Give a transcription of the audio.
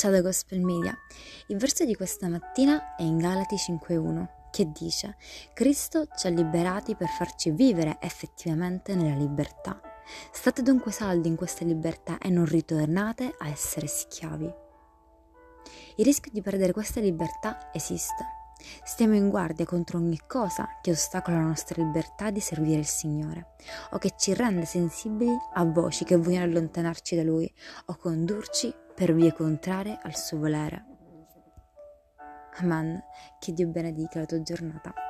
Ciao da Gospel Media. Il verso di questa mattina è in Galati 5.1 che dice Cristo ci ha liberati per farci vivere effettivamente nella libertà. State dunque saldi in questa libertà e non ritornate a essere schiavi. Il rischio di perdere questa libertà esiste. Stiamo in guardia contro ogni cosa che ostacola la nostra libertà di servire il Signore o che ci rende sensibili a voci che vogliono allontanarci da Lui o condurci per vie contrarie al suo volere. Amen. Che Dio benedica la tua giornata.